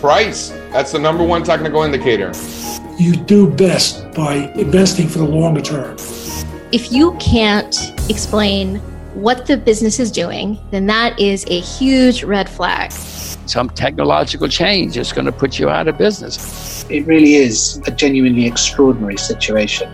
Price. That's the number one technical indicator. You do best by investing for the longer term. If you can't explain what the business is doing, then that is a huge red flag. Some technological change is going to put you out of business. It really is a genuinely extraordinary situation.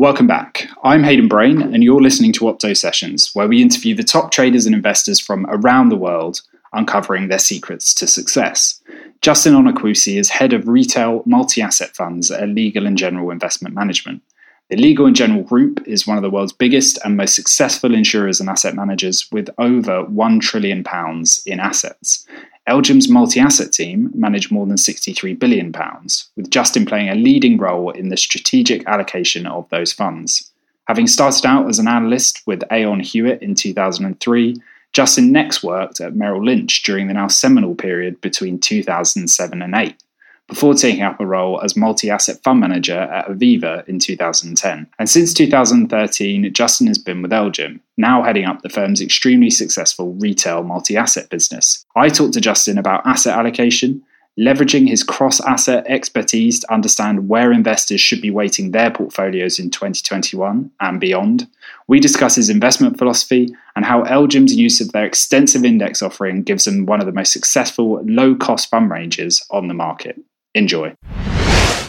Welcome back. I'm Hayden Brain, and you're listening to Opto Sessions, where we interview the top traders and investors from around the world, uncovering their secrets to success. Justin Onuekwusi is head of retail multi asset funds at Legal and General Investment Management. The Legal and General Group is one of the world's biggest and most successful insurers and asset managers with over £1 trillion in assets. LGIM's multi asset team managed more than £63 billion, with Justin playing a leading role in the strategic allocation of those funds. Having started out as an analyst with Aon Hewitt in 2003, Justin next worked at Merrill Lynch during the now seminal period between 2007 and 8 before taking up a role as multi asset fund manager at Aviva in 2010. And since 2013, Justin has been with LGIM, now heading up the firm's extremely successful retail multi asset business. I talked to Justin about asset allocation, leveraging his cross asset expertise to understand where investors should be weighting their portfolios in 2021 and beyond. We discuss his investment philosophy and how LGIM's use of their extensive index offering gives them one of the most successful low cost fund ranges on the market. Enjoy.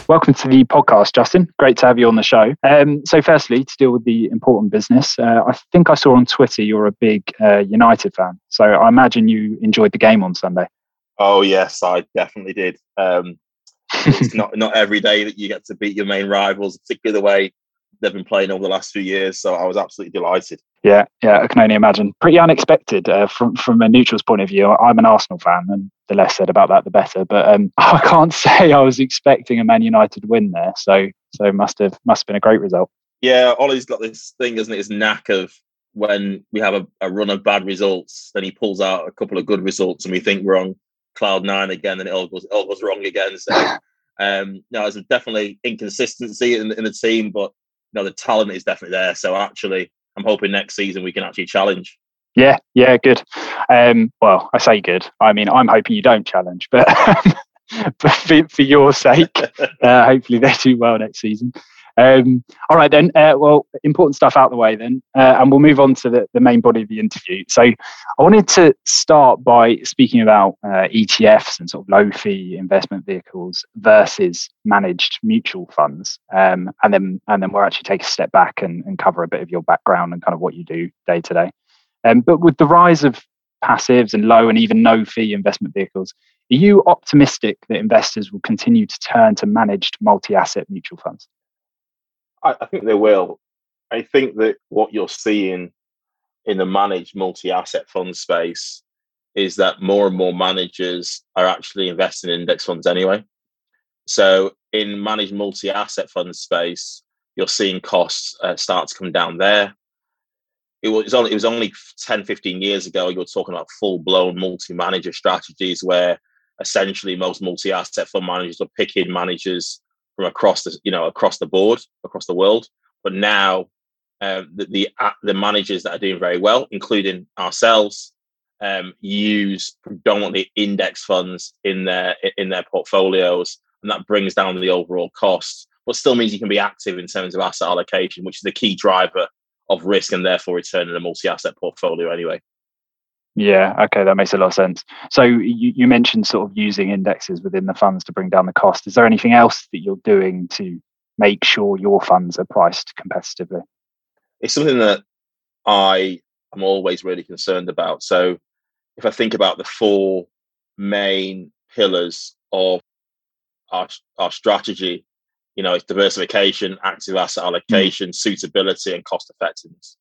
Welcome to the podcast, Justin. Great to have you on the show. Um, so, firstly, to deal with the important business, uh, I think I saw on Twitter you're a big uh, United fan. So, I imagine you enjoyed the game on Sunday. Oh yes, I definitely did. Um, it's not not every day that you get to beat your main rivals, particularly the way they've been playing over the last few years. So I was absolutely delighted. Yeah, yeah, I can only imagine. Pretty unexpected uh, from from a neutral's point of view. I'm an Arsenal fan, and the less said about that, the better. But um, I can't say I was expecting a Man United win there. So so must have must have been a great result. Yeah, Ole's got this thing, isn't it? His knack of when we have a, a run of bad results, then he pulls out a couple of good results, and we think we're on cloud nine again, and it all goes all goes wrong again. So. Um, no, there's definitely inconsistency in, in the team, but know the talent is definitely there. So actually, I'm hoping next season we can actually challenge. Yeah, yeah, good. Um, well, I say good. I mean, I'm hoping you don't challenge, but, but for, for, your sake, uh, hopefully they do well next season. Um, all right, then. Uh, well, important stuff out the way then, uh, and we'll move on to the, the main body of the interview. So, I wanted to start by speaking about uh, ETFs and sort of low fee investment vehicles versus managed mutual funds, um, and then and then we'll actually take a step back and, and cover a bit of your background and kind of what you do day to day. Um, but with the rise of passives and low and even no fee investment vehicles, are you optimistic that investors will continue to turn to managed multi asset mutual funds? I, I think they will. I think that what you're seeing in the managed multi-asset fund space is that more and more managers are actually investing in index funds anyway. So in managed multi-asset fund space, you're seeing costs uh, start to come down there. It was only it was only 10, 15 years ago you were talking about full-blown multi-manager strategies where essentially most multi-asset fund managers are picking managers from across the you know across the board across the world. But now um, the, the, uh, the managers that are doing very well, including ourselves, um, use predominantly index funds in their in their portfolios, and that brings down the overall costs. But still means you can be active in terms of asset allocation, which is the key driver of risk and therefore return in a multi-asset portfolio anyway. Yeah, okay, that makes a lot of sense. So you, you mentioned sort of using indexes within the funds to bring down the cost. Is there anything else that you're doing to make sure your funds are priced competitively? It's something that I am always really concerned about. So if I think about the four main pillars of our, our strategy, you know, it's diversification, active asset hmm. allocation, mm. suitability, and cost effectiveness.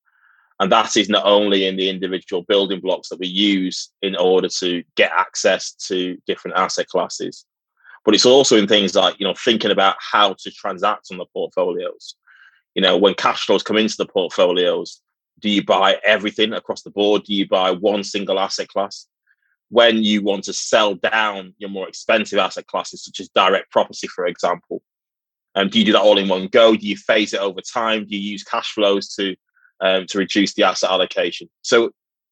And that is not only in the individual building blocks that we use in order to get access to different asset classes, but it's also in things like, you know, thinking about how to transact on the portfolios. You know, when cash flows come into the portfolios, do you buy everything across the board? Do you buy one single asset class? When you want to sell down your more expensive asset classes, such as direct property, for example, um, do you do that all in one go? Do you phase it over time? Do you use cash flows to um, to reduce the asset allocation. So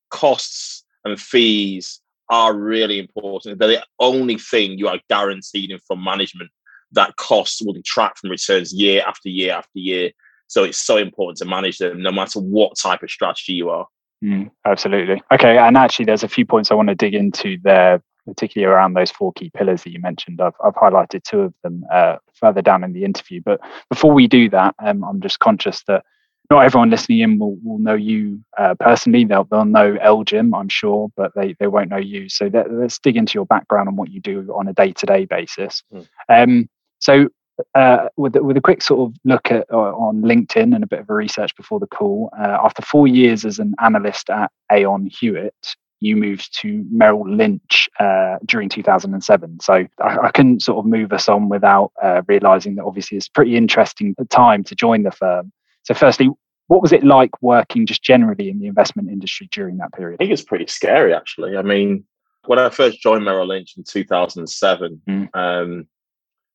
costs and fees are really important. They're the only thing you are guaranteed in fund management that costs will detract from returns year after year after year. So it's so important to manage them no matter what type of strategy you are. Mm, absolutely. Okay. And actually, there's a few points I want to dig into there, particularly around those four key pillars that you mentioned. I've, I've highlighted two of them uh, further down in the interview. But before we do that, um, I'm just conscious that not everyone listening in will, will know you uh, personally. They'll, they'll know LGIM, I'm sure, but they, they won't know you. So let, us dig into your background and what you do on a day to day basis. Mm. Um, so, uh, with, with a quick sort of look at uh, on LinkedIn and a bit of a research before the call, uh, after four years as an analyst at Aon Hewitt, you moved to Merrill Lynch uh, during 2007. So I, I, couldn't sort of move us on without uh, realizing that obviously it's a pretty interesting time to join the firm. So, firstly, what was it like working just generally in the investment industry during that period? I think it's pretty scary, actually. I mean, when I first joined Merrill Lynch in 2007, mm. um,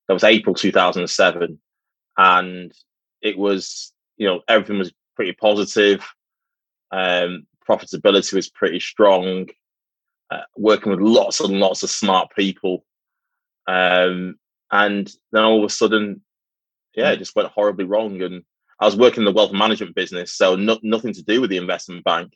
that was April 2007, and it was, you know, everything was pretty positive. Um, profitability was pretty strong. Uh, working with lots and lots of smart people, um, and then all of a sudden, yeah, it just went horribly wrong, and I was working in the wealth management business, so no, nothing to do with the investment bank.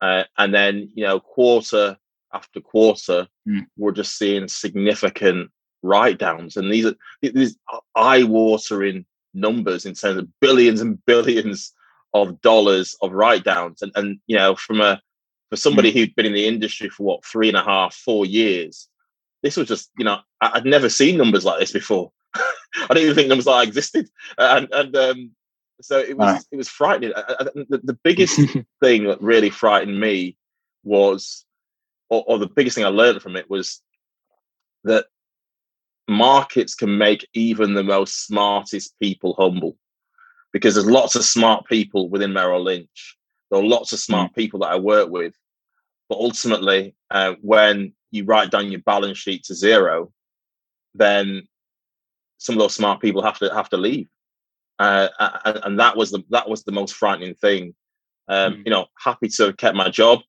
Uh, and then, you know, quarter after quarter, mm. we're just seeing significant write downs. And these are these eye watering numbers in terms of billions and billions of dollars of write downs. And, and, you know, from a, for somebody mm. who'd been in the industry for what, three and a half, four years, this was just, you know, I'd never seen numbers like this before. I didn't even think numbers like existed. And, and um, so it was it was frightening. I, I, the, the, biggest thing that really frightened me was, or, or the biggest thing I learned from it was that markets can make even the most smartest people humble because there's lots of smart people within Merrill Lynch. There are lots of smart mm. people that I work with, but ultimately, uh, when you write down your balance sheet to zero, then some of those smart people have to have to leave uh, and, that was the that was the most frightening thing. Um, mm. You know, happy to have kept my job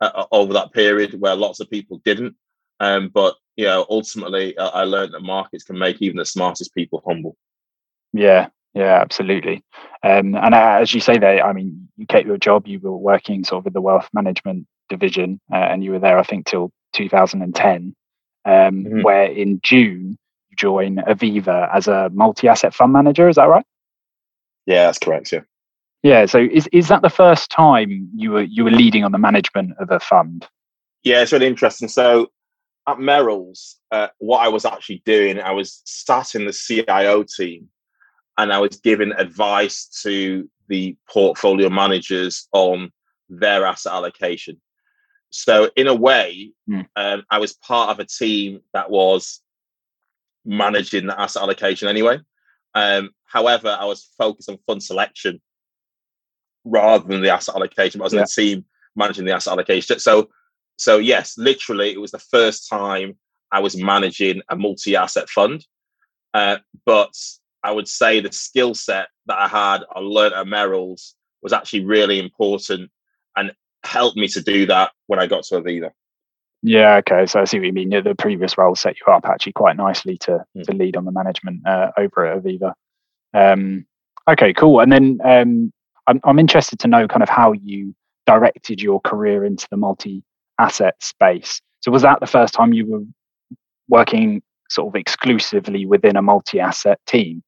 uh, uh, over that period where lots of people didn't. Um, but you know, ultimately, I, I learned that markets can make even the smartest people humble. Yeah, yeah, absolutely. Um, and as you say there, I mean, you kept your job. You were working sort of in the wealth management division, uh, and you were there, I think, till 2010. Um, mm-hmm. Where in June you join Aviva as a multi-asset fund manager. Is that right? Yeah, that's correct. Yeah. Yeah. So is is that the first time you were you were leading on the management of a fund? Yeah, it's really interesting. So at Merrill's, uh, what I was actually doing, I was sat in the CIO team, and I was giving advice to the portfolio managers on their asset allocation. So in a way, mm. um, I was part of a team that was managing the asset allocation anyway. Um, however, I was focused on fund selection rather than the asset allocation. But I was yeah. in the team managing the asset allocation. So, so yes, literally, it was the first time I was managing a multi-asset fund. Uh, but I would say the skill set that I had, I learned at Merrill's, was actually really important and helped me to do that when I got to Aviva. Yeah, okay. So I see what you mean. The previous role set you up actually quite nicely to mm. to lead on the management uh, over at Aviva. Um, okay, cool. And then um, I'm I'm interested to know kind of how you directed your career into the multi asset space. So was that the first time you were working sort of exclusively within a multi asset team?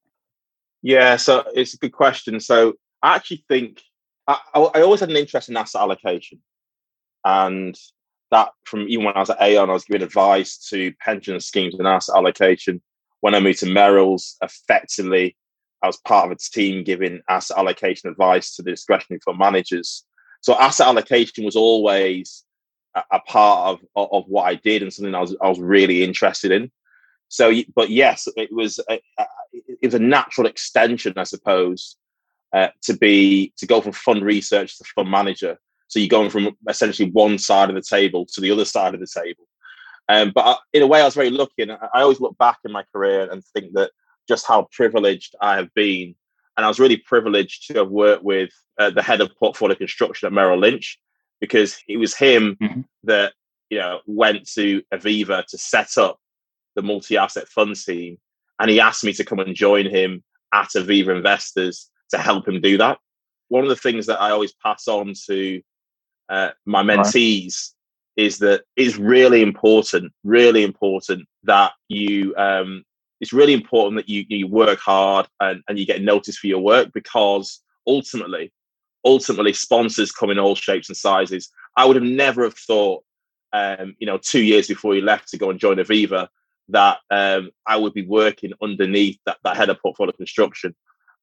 Yeah, so it's a good question. So I actually think I, I always had an interest in asset allocation, and that from even when I was at Aon, I was giving advice to pension schemes and asset allocation. When I moved to Merrill's, effectively, I was part of a team giving asset allocation advice to the discretionary fund managers. So asset allocation was always a, a part of, of, what I did and something I was I was really interested in. So, but yes, it was a, it was a natural extension, I suppose, uh, to be to go from fund research to fund manager so you're going from essentially one side of the table to the other side of the table. Um, but I, in a way, I was very lucky, and I always look back in my career and think that just how privileged I have been, And I was really privileged to have worked with uh, the head of portfolio construction at Merrill Lynch because it was him Mhm. that you know went to Aviva to set up the multi-asset fund team, and he asked me to come and join him at Aviva Investors to help him do that. One of the things that I always pass on to uh, my Right. mentees is that it's really important, really important that you. Um, it's really important that you you work hard and, and you get noticed for your work because ultimately, ultimately, sponsors come in all shapes and sizes. I would have never have thought, um, you know, two years before you left to go and join Aviva, that um, I would be working underneath that, that head of portfolio construction.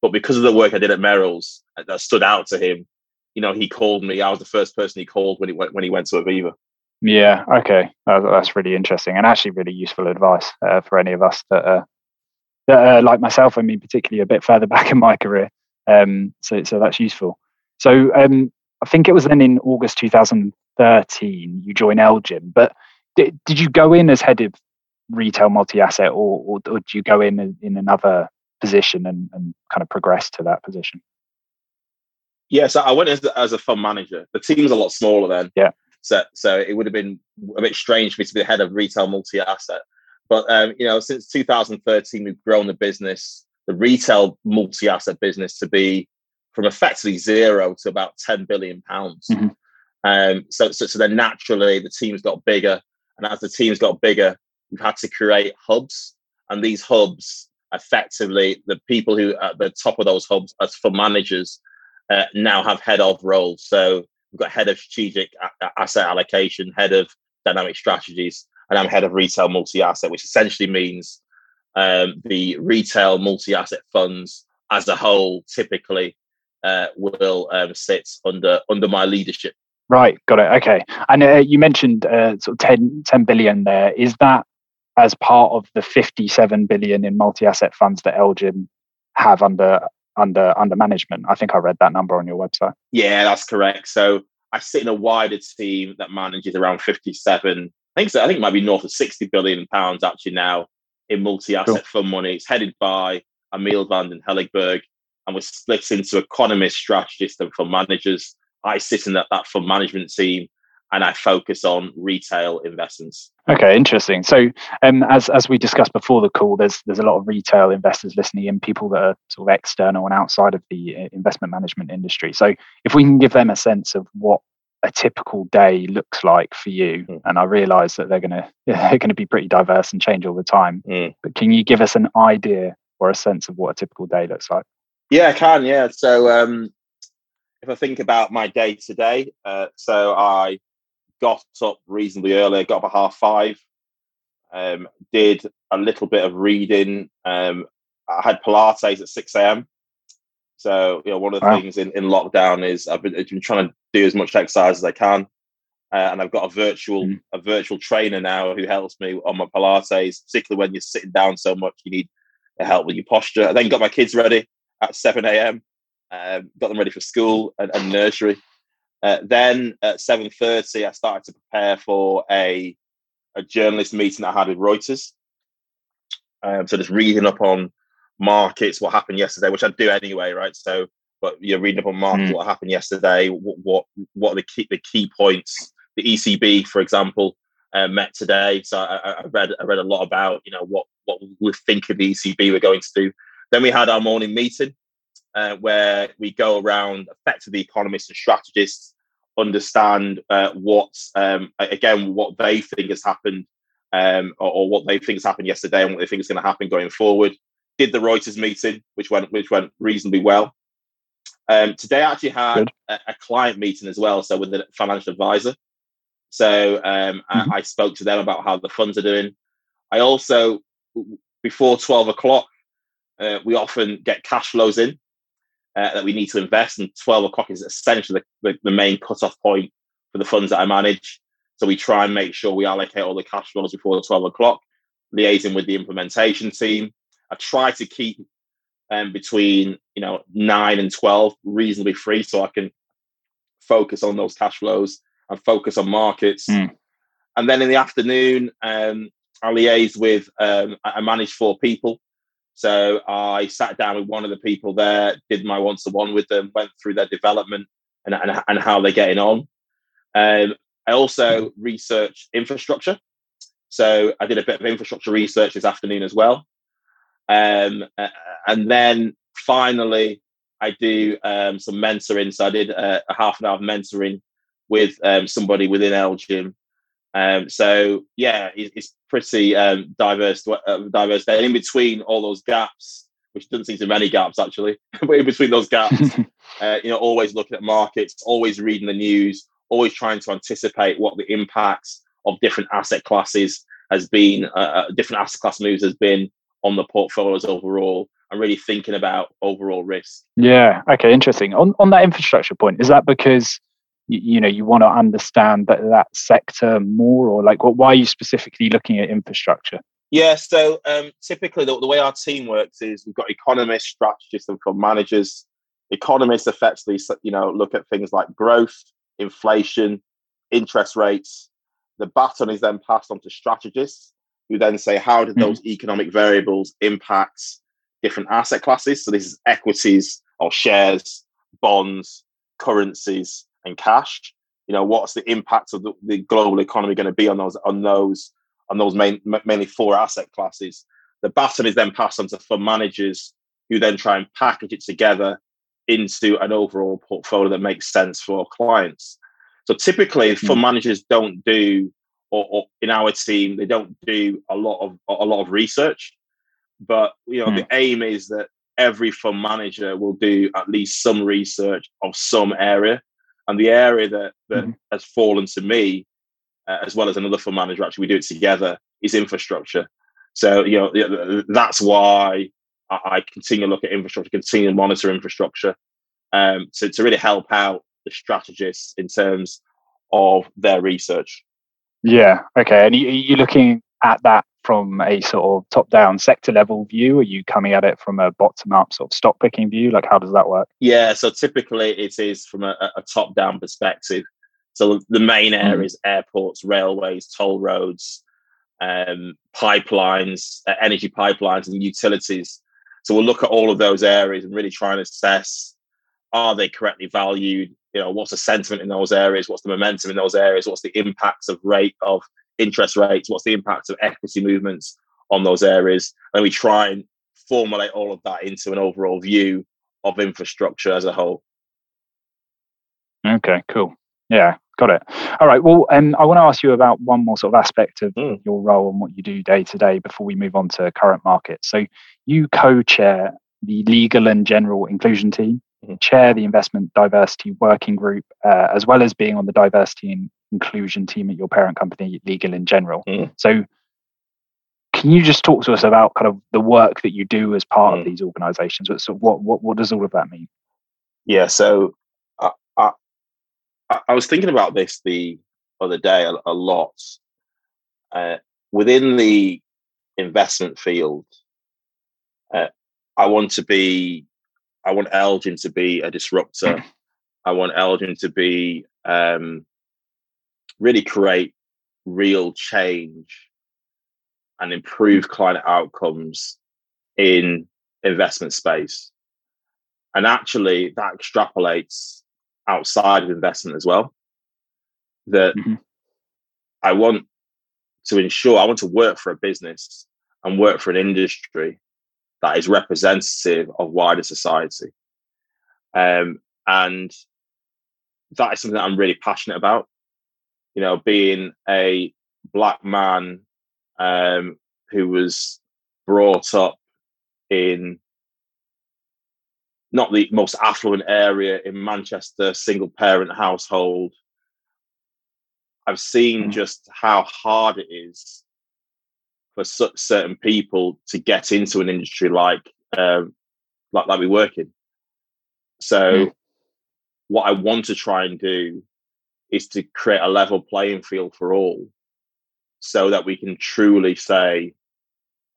But because of the work I did at Merrill's uh, that stood out to him, you know, he called me. I was the first person he called when he went when he went to Aviva. Yeah, okay, that's really interesting and actually really useful advice uh, for any of us that, uh, that uh, like myself. I mean, particularly a bit further back in my career. Um, so, so that's useful. So, um, I think it was then in August 2013 you joined LGIM. But did, did you go in as head of retail multi-asset, or, or, or did you go in in- in another position and, and kind of progress to that position? Yeah, so I went as, as a fund manager. The team's a lot smaller then. Yeah. So so it would have been a bit strange for me to be the head of retail multi-asset. But um, you know, since 2013, we've grown the business, the retail multi-asset business, to be from effectively zero to about 10 billion pounds. Mhm. Um, so, so so then naturally the team's got bigger, and as the team's got bigger, we've had to create hubs, and these hubs effectively the people who are at the top of those hubs as fund managers uh, now have head of roles. So we've got head of strategic asset allocation, head of dynamic strategies, and I'm head of retail multi-asset, which essentially means um, the retail multi-asset funds as a whole typically uh, will um, sit under under my leadership. Right, got it. Okay, and uh, you mentioned uh, sort of 10, 10 billion there. Is that as part of the fifty-seven billion in multi-asset funds that LGIM have under under under management? I think I read that number on your website. Yeah, that's correct. So I sit in a wider team that manages around 57. I think so. I think it might be north of 60 billion pounds actually now in multi-asset fund money. It's headed by Emiel van den Heiligenberg, and we're split into economists, strategists, and fund managers. I sit in that, that fund management team, and I focus on retail investments. Okay, interesting. So, um, as as we discussed before the call, there's there's a lot of retail investors listening in, people that are sort of external and outside of the uh, investment management industry. So, if we can give them a sense of what a typical day looks like for you, Mm. and I realise that they're gonna they're gonna be pretty diverse and change all the time. Mm. But can you give us an idea or a sense of what a typical day looks like? Yeah, I can. Yeah. So um, if I think about my day today, uh, so I got up reasonably early. Got up at half five. Um, did a little bit of reading. Um, I had Pilates at six a.m. So you know, one of the Wow. things in, in lockdown is I've been, I've been trying to do as much exercise as I can, uh, and I've got a virtual Mm. a virtual trainer now who helps me on my Pilates, particularly when you're sitting down so much. You need help with your posture. I then got my kids ready at 7 a.m. Um, got them ready for school and, and nursery. Uh, then at 7.30, I started to prepare for a, a journalist meeting I had with Reuters. Um, so just reading up on markets, what happened yesterday, which I do anyway, right? So, but you're reading up on markets, Mm. what happened yesterday, what, what what are the key the key points. The ECB, for example, uh, met today, so I, I- read I read a lot about you know what what we think of the ECB we're going to do. Then we had our morning meeting uh, where we go around effectively economists and strategists understand uh, what um, again what they think has happened um, or, or what they think has happened yesterday and what they think is going to happen going forward. Did the Reuters meeting, which went which went reasonably well. Um, today I actually had a, a client meeting as well, so with a financial advisor. So um, Mhm. I, I spoke to them about how the funds are doing. I also, before 12 o'clock, uh, we often get cash flows in uh, that we need to invest, and 12 o'clock is essentially the, the, the main cutoff point for the funds that I manage. So we try and make sure we allocate all the cash flows before 12 o'clock, liaising with the implementation team. I try to keep um, between you know nine and 12 reasonably free so I can focus on those cash flows and focus on markets. Mm. And then in the afternoon, um, I liaise with, um, I I manage four people. So I sat down with one of the people there, did my one to one with them, went through their development and, and, and how they're getting on. Um, I also researched infrastructure. So I did a bit of infrastructure research this afternoon as well. Um, and then finally, I do um, some mentoring. So I did a, a, half an hour mentoring with um, somebody within LGIM. Um, so yeah, it, it's pretty um, diverse, uh, diverse there. in between all those gaps, which doesn't seem to be many gaps actually, but in between those gaps, uh, you know, always looking at markets, always reading the news, always trying to anticipate what the impacts of different asset classes has been, uh, uh different asset class moves has been on the portfolios overall and really thinking about overall risk. Yeah. Okay. Interesting. On on that infrastructure point, is that because you, you know you want to understand that that sector more, or like what? Why are you specifically looking at infrastructure? Yeah. So um, typically, the, the way our team works is we've got economists, strategists, and fund managers. Economists effectively, you know, look at things like growth, inflation, interest rates. The baton is then passed on to strategists who then say, how did those mm-hmm. economic variables impact different asset classes? So this is equities or shares, bonds, currencies, and cash. You know, what's the impact of the, the global economy going to be on those on those on those main, mainly four asset classes? The baton is then passed on to fund managers who then try and package it together into an overall portfolio that makes sense for clients. So typically, mm-hmm. fund managers don't do or, or, in our team they don't do a lot of a lot of research but you know mm. the hmm. aim is that every fund manager will do at least some research of some area and the area that that mm. has fallen to me uh, as well as another fund manager actually we do it together is infrastructure so you know that's why i, I continue to look at infrastructure continue to monitor infrastructure um, to, to really help out the strategists in terms of their research yeah. Okay. And you, are you looking at that from a sort of top down sector level view? Are you coming at it from a bottom up sort of stock picking view? Like, how does that work? Yeah. So typically it is from a, a top down perspective. So the main hmm. areas, mm. airports, railways, toll roads, um, pipelines, uh, energy pipelines, and utilities. So we'll look at all of those areas and really try and assess are they correctly valued? You know, what's the sentiment in those areas? What's the momentum in those areas? What's the impacts of rate of interest rates? What's the impact of equity movements on those areas? And we try and formulate all of that into an overall view of infrastructure as a whole. Okay, cool. Yeah, got it. All right. Well, um, I want to ask you about one more sort of aspect of mm. your role and what you do day to day before we move on to current markets. So, you co-chair the legal and general inclusion team mm-hmm. chair the investment diversity working group, uh, as well as being on the diversity and inclusion team at your parent company, Legal and General. Mm. So, can you just talk to us about kind of the work that you do as part mm. of these organisations? So, what, what what does all of that mean? Yeah, so I, I, I was thinking about this the other day a, a lot. Uh, within the investment field, uh, I want to be I want LGIM to be a disruptor. I want LGIM to be um, really create real change and improve client outcomes in investment space. And actually, that extrapolates outside of investment as well. That mm-hmm. I want to ensure, I want to work for a business and work for an industry that is representative of wider society. Um, and that is something that I'm really passionate about. You know, being a black man um, who was brought up in not the most affluent area in Manchester, single parent household. I've seen mm. just how hard it is for certain people to get into an industry like um, like like we work in. So, mm. what I want to try and do is to create a level playing field for all, so that we can truly say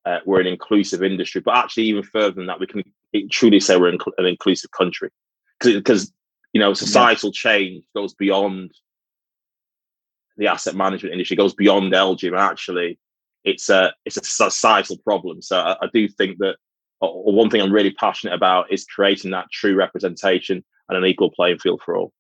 uh, we're an inclusive industry. But actually, even further than that, we can truly say we're an inclusive country, because you know societal change goes beyond the asset management industry, goes beyond LGIM. Actually, it's a it's a societal problem. So I, I do think that or one thing I'm really passionate about is creating that true representation and an equal playing field for all.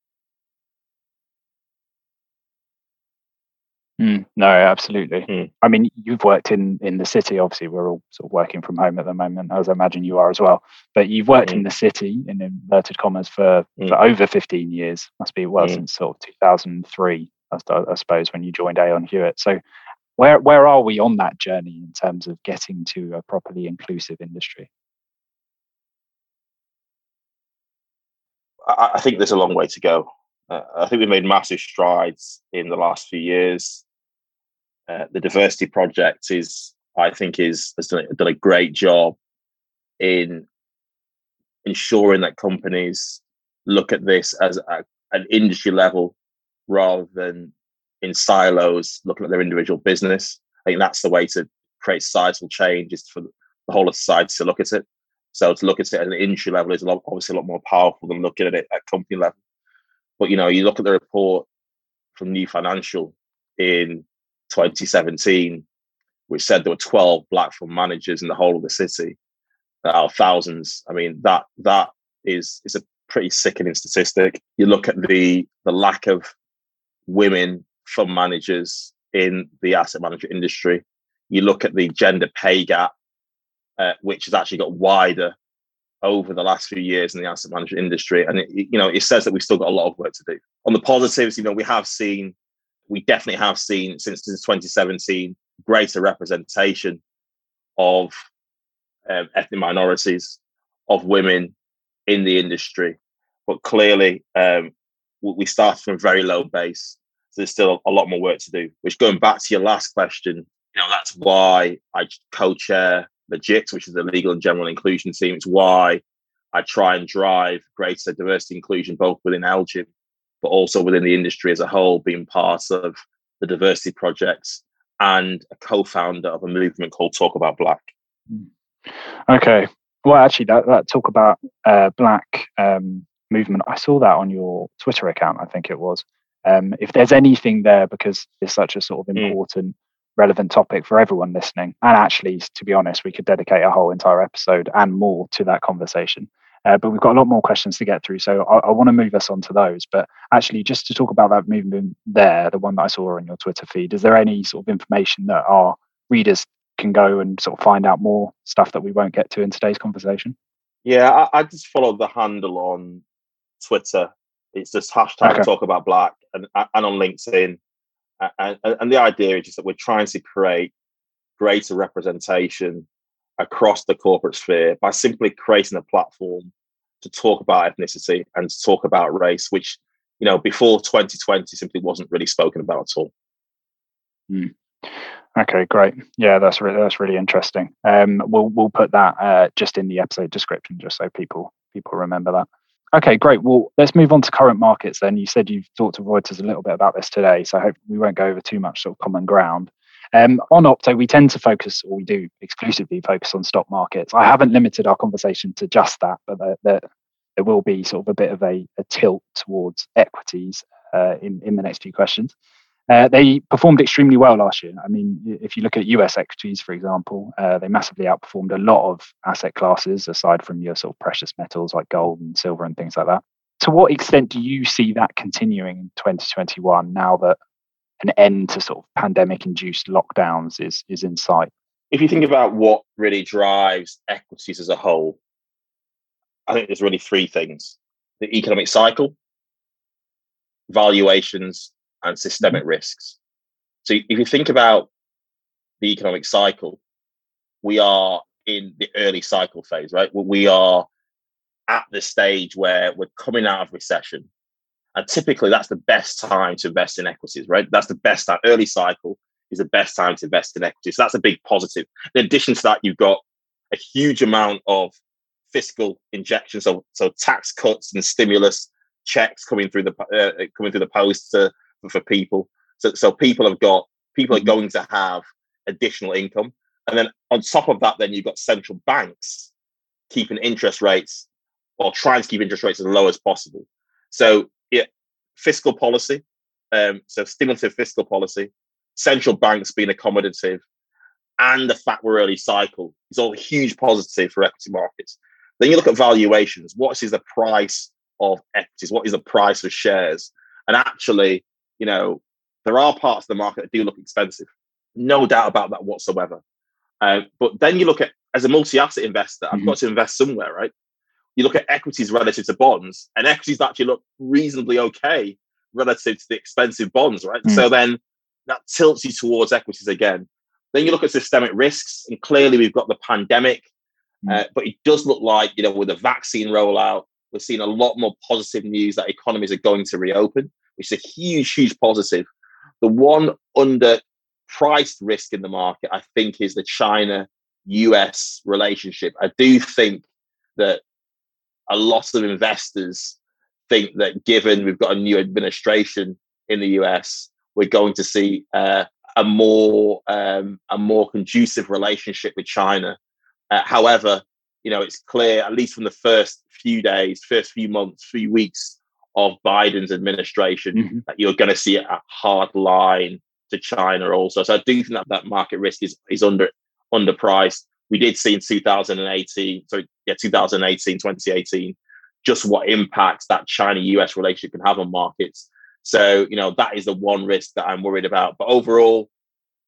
Mm, no, absolutely. Mm. I mean, you've worked in in the city. Obviously, we're all sort of working from home at the moment, as I imagine you are as well. But you've worked mm. in the city, in inverted commas, for, for over 15 years. Must be well since sort of 2003, I, I suppose, when you joined Aon Hewitt. So, where where are we on that journey in terms of getting to a properly inclusive industry? I, I think there's a long way to go. Uh, I think we've made massive strides in the last few years. Uh, the diversity project is, I think, is has done, done a great job in ensuring that companies look at this as a, an industry level rather than in silos, looking at their individual business. I think that's the way to create societal change is for the whole of society to look at it. So to look at it at an industry level is a lot, obviously a lot more powerful than looking at it at company level. But you know, you look at the report from New Financial in 2017, which said there were 12 black fund managers in the whole of the city out of thousands. I mean, that that is is a pretty sickening statistic. You look at the the lack of women fund managers in the asset management industry. You look at the gender pay gap, uh, which has actually got wider over the last few years in the asset management industry, and it, you know it says that we've still got a lot of work to do. On the positives, you know, we have seen we definitely have seen since 2017 greater representation of um, ethnic minorities, of women in the industry. But clearly, um, we start from a very low base. So there's still a lot more work to do. Which, going back to your last question, you know, that's why I co-chair the JIT, which is the Legal and General Inclusion team. It's why I try and drive greater diversity inclusion both within LGIM but also within the industry as a whole, being part of the diversity projects and a co-founder of a movement called Talk About Black. Hmm. Okay. Well, actually, that, that Talk About uh, Black um, movement, I saw that on your Twitter account, I think it was. Um, if there's anything there, because it's such a sort of hmm. important, mm. relevant topic for everyone listening, and actually, to be honest, we could dedicate a whole entire episode and more to that conversation. Uh, but we've got a lot more questions to get through, so I, I want to move us on to those. But actually, just to talk about that movement there, the one that I saw on your Twitter feed, is there any sort of information that our readers can go and sort of find out more stuff that we won't get to in today's conversation? Yeah, I, I just followed the handle on Twitter. It's just hashtag okay. talk about black and, and on LinkedIn. And, and the idea is just that we're trying to create greater representation across the corporate sphere by simply creating a platform to talk about ethnicity and to talk about race, which you know before 2020 simply wasn't really spoken about at all. Mm. Okay, great. Yeah, that's really that's really interesting. Um, we'll we'll put that uh, just in the episode description, just so people people remember that. Okay, great. Well, let's move on to current markets. Then you said you've talked to Reuters a little bit about this today, so I hope we won't go over too much sort of common ground. Um, on Opto, we tend to focus, or we do exclusively focus on stock markets. I haven't limited our conversation to just that, but there, there, there will be sort of a bit of a, a tilt towards equities uh, in, in the next few questions. Uh, they performed extremely well last year. I mean, if you look at US equities, for example, uh, they massively outperformed a lot of asset classes aside from your sort of precious metals like gold and silver and things like that. To what extent do you see that continuing in 2021 now that an end to sort of pandemic induced lockdowns is is in sight. If you think about what really drives equities as a whole, I think there's really three things the economic cycle, valuations, and systemic mm-hmm. risks. So if you think about the economic cycle, we are in the early cycle phase, right? We are at the stage where we're coming out of recession. And typically, that's the best time to invest in equities, right? That's the best time. Early cycle is the best time to invest in equities. So that's a big positive. In addition to that, you've got a huge amount of fiscal injections, so so tax cuts and stimulus checks coming through the uh, coming through the post to, for people. So so people have got people are mm-hmm. going to have additional income, and then on top of that, then you've got central banks keeping interest rates or trying to keep interest rates as low as possible. So fiscal policy, um, so stimulative fiscal policy, central banks being accommodative, and the fact we're early cycle is all a huge positive for equity markets. Then you look at valuations. What is the price of equities? What is the price of shares? And actually, you know, there are parts of the market that do look expensive. No doubt about that whatsoever. Uh, but then you look at, as a multi asset investor, I've mm-hmm. got to invest somewhere, right? You look at equities relative to bonds, and equities actually look reasonably okay relative to the expensive bonds, right? Mm-hmm. So then that tilts you towards equities again. Then you look at systemic risks, and clearly we've got the pandemic, mm-hmm. uh, but it does look like, you know, with the vaccine rollout, we're seeing a lot more positive news that economies are going to reopen, which is a huge, huge positive. The one underpriced risk in the market, I think, is the China US relationship. I do think that a lot of investors think that given we've got a new administration in the US, we're going to see uh, a more um, a more conducive relationship with China. Uh, however, you know it's clear, at least from the first few days, first few months, few weeks of Biden's administration, mm-hmm. that you're going to see a hard line to China also. So I do think that that market risk is is under underpriced. We did see in 2018, so yeah, 2018, 2018, just what impacts that China US relationship can have on markets. So, you know, that is the one risk that I'm worried about. But overall,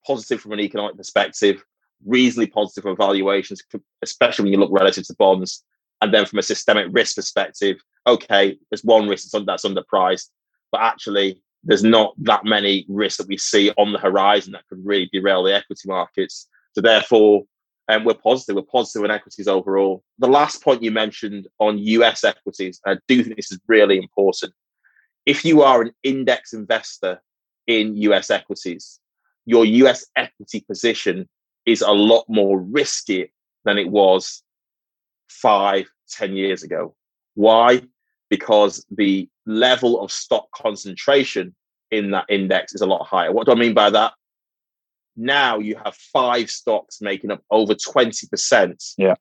positive from an economic perspective, reasonably positive from valuations, especially when you look relative to bonds. And then from a systemic risk perspective, okay, there's one risk that's underpriced, but actually there's not that many risks that we see on the horizon that could really derail the equity markets. So therefore, um, we're positive. We're positive on equities overall. The last point you mentioned on US equities, I do think this is really important. If you are an index investor in US equities, your US equity position is a lot more risky than it was five, ten years ago. Why? Because the level of stock concentration in that index is a lot higher. What do I mean by that? Now you have five stocks making up over 20% yeah.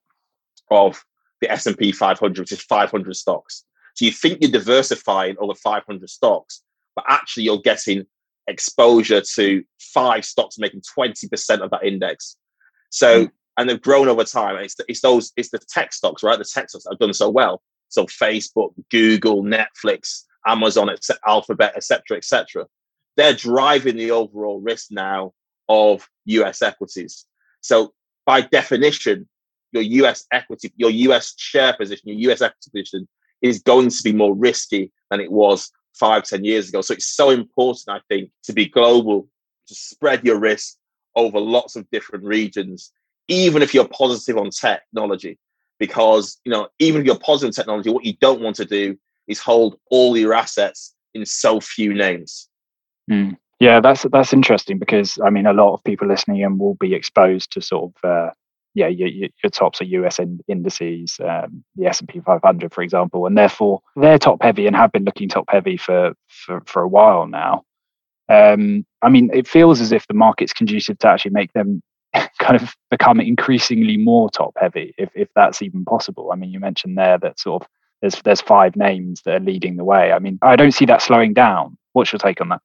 of the S&P 500, which is 500 stocks. So you think you're diversifying over 500 stocks, but actually you're getting exposure to five stocks making 20% of that index. So, mm. and they've grown over time. It's, the, it's those, it's the tech stocks, right? The tech stocks have done so well. So Facebook, Google, Netflix, Amazon, Alphabet, etc., etc. They're driving the overall risk now of US equities. So by definition, your US equity, your US share position, your US equity position is going to be more risky than it was five, ten years ago. So it's so important, I think, to be global, to spread your risk over lots of different regions, even if you're positive on technology. Because, you know, even if you're positive on technology, what you don't want to do is hold all your assets in so few names. Mm. Yeah, that's that's interesting because I mean, a lot of people listening in will be exposed to sort of uh, yeah your, your tops of US in, indices, um, the S and P 500, for example, and therefore they're top heavy and have been looking top heavy for for, for a while now. Um, I mean, it feels as if the market's conducive to actually make them kind of become increasingly more top heavy, if if that's even possible. I mean, you mentioned there that sort of there's there's five names that are leading the way. I mean, I don't see that slowing down. What's your take on that?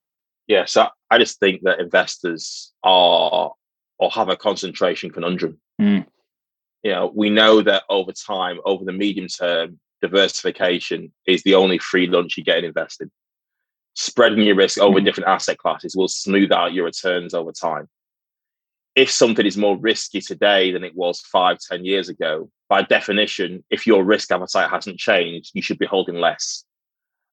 Yeah, so I just think that investors are or have a concentration conundrum. Mm. You know, we know that over time, over the medium term, diversification is the only free lunch you get in investing. Spreading your risk over mm. different asset classes will smooth out your returns over time. If something is more risky today than it was five, ten years ago, by definition, if your risk appetite hasn't changed, you should be holding less.